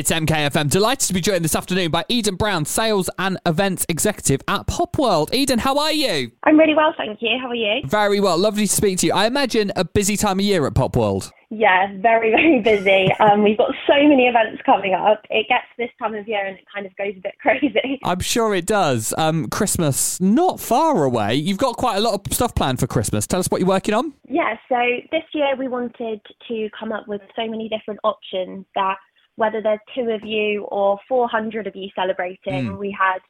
It's MKFM. Delighted to be joined this afternoon by Eden Brown, Sales and Events Executive at Popworld. Eden, how are you? I'm really well, thank you. How are you? Very well. Lovely to speak to you. I imagine a busy time of year at Popworld. Yeah, very, very busy. Um, we've got so many events coming up. It gets this time of year and it kind of goes a bit crazy. I'm sure it does. Um, Christmas not far away. You've got quite a lot of stuff planned for Christmas. Tell us what you're working on. Yeah, so this year we wanted to come up with so many different options that whether there's two of you or 400 of you celebrating, mm. we had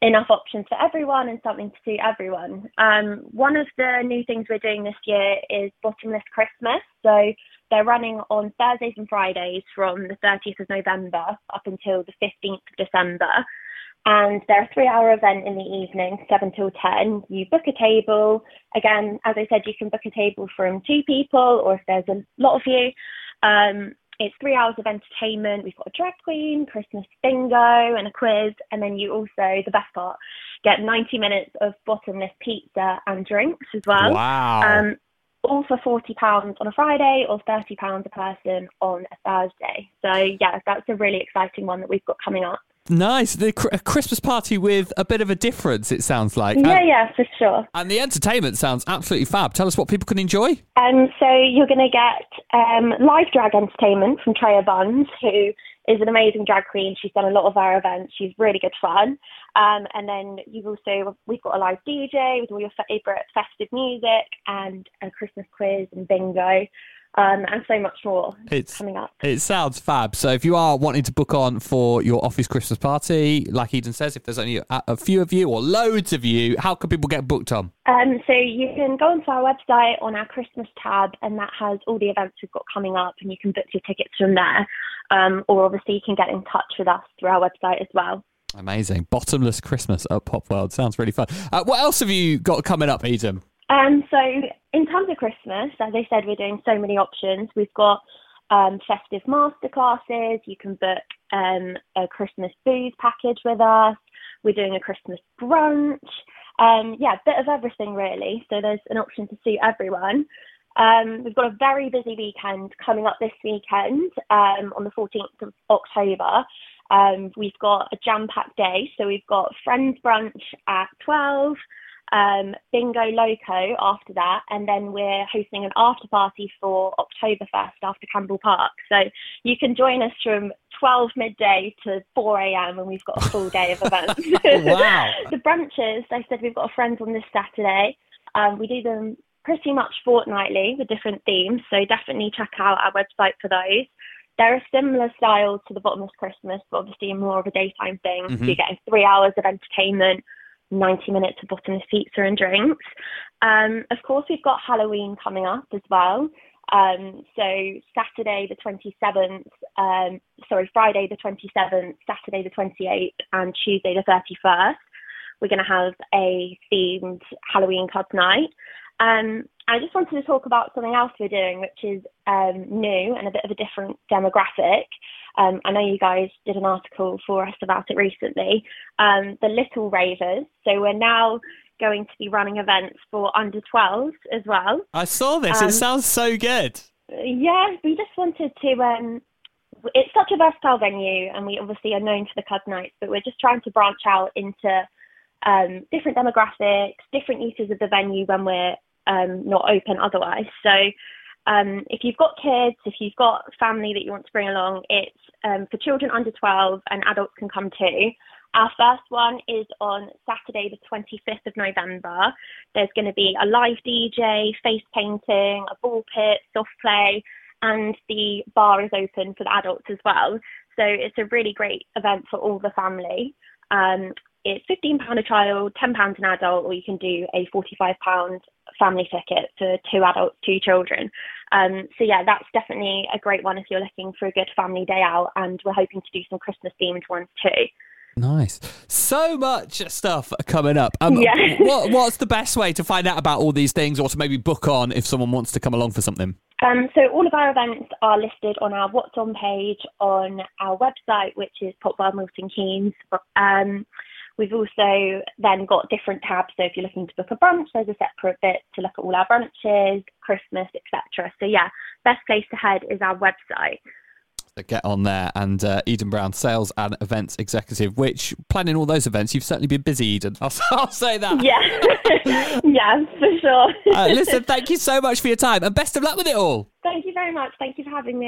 enough options for everyone and something to suit everyone. Um, one of the new things we're doing this year is Bottomless Christmas. So they're running on Thursdays and Fridays from the 30th of November up until the 15th of December. And they're a three hour event in the evening, 7 till 10. You book a table. Again, as I said, you can book a table from two people or if there's a lot of you. Um, it's three hours of entertainment. We've got a drag queen, Christmas bingo, and a quiz. And then you also, the best part, get 90 minutes of bottomless pizza and drinks as well. Wow. Um, all for £40 on a Friday or £30 a person on a Thursday. So, yeah, that's a really exciting one that we've got coming up. Nice. The a Christmas party with a bit of a difference, it sounds like. Yeah, and, yeah, for sure. And the entertainment sounds absolutely fab. Tell us what people can enjoy. Um, so you're going to get um, live drag entertainment from Treya Buns, who is an amazing drag queen. She's done a lot of our events. She's really good fun. Um, and then you've also we've got a live DJ with all your favourite festive music and a Christmas quiz and bingo um, and so much more it's, coming up. It sounds fab. So if you are wanting to book on for your office Christmas party, like Eden says, if there's only a, a few of you or loads of you, how can people get booked on? Um, so you can go onto our website on our Christmas tab, and that has all the events we've got coming up, and you can book your tickets from there. Um, or obviously you can get in touch with us through our website as well. Amazing. Bottomless Christmas at Popworld. Sounds really fun. Uh, what else have you got coming up, Eden? Um, so in terms of Christmas, as I said, we're doing so many options. We've got um, festive masterclasses. You can book um, a Christmas booze package with us. We're doing a Christmas brunch. Um, yeah, a bit of everything really. So there's an option to suit everyone. Um, we've got a very busy weekend coming up this weekend um, on the 14th of October. Um, we've got a jam-packed day. So we've got Friends Brunch at 12 um, Bingo Loco after that, and then we're hosting an after party for Oktoberfest after Campbell Park. So you can join us from 12 midday to 4 a.m. and we've got a full day of events. wow. the brunches, I said we've got a friends on this Saturday. Um, we do them pretty much fortnightly with different themes, so definitely check out our website for those. They're a similar style to the Bottomless Christmas, but obviously more of a daytime thing. Mm-hmm. So you're getting three hours of entertainment 90 minutes of bottomless pizza and drinks. Um, of course, we've got Halloween coming up as well. Um, so Saturday the 27th, um, sorry, Friday the 27th, Saturday the 28th, and Tuesday the 31st, we're going to have a themed Halloween club night. Um, I just wanted to talk about something else we're doing, which is um, new and a bit of a different demographic. Um, I know you guys did an article for us about it recently. Um, the Little Ravers. So we're now going to be running events for under 12s as well. I saw this. it um, sounds so good. Yeah, we just wanted to. Um, it's such a versatile venue, and we obviously are known for the club nights, but we're just trying to branch out into um, different demographics, different uses of the venue when we're um, not open otherwise. So um, if you've got kids, if you've got family that you want to bring along, it's um, for children under 12 and adults can come too. Our first one is on Saturday, the 25th of November. There's going to be a live DJ, face painting, a ball pit, soft play, and the bar is open for the adults as well. So it's a really great event for all the family. Um, it's £15 a child, £10 an adult, or you can do a £45 family ticket for two adults, two children. Um, so yeah, that's definitely a great one if you're looking for a good family day out, and we're hoping to do some Christmas themed ones too. Nice. So much stuff coming up. Um, yeah. what, what's the best way to find out about all these things or to maybe book on if someone wants to come along for something? Um, so all of our events are listed on our What's On page on our website, which is Popworld Milton Keynes. Um, We've also then got different tabs. So if you're looking to book a brunch, there's a separate bit to look at all our brunches, Christmas, etc. So yeah, best place to head is our website. So get on there. And uh, Eden Brown, sales and events executive, which planning all those events, you've certainly been busy, Eden. I'll, I'll say that. Yeah, yes, for sure. uh, listen, thank you so much for your time and best of luck with it all. Thank you very much. Thank you for having me.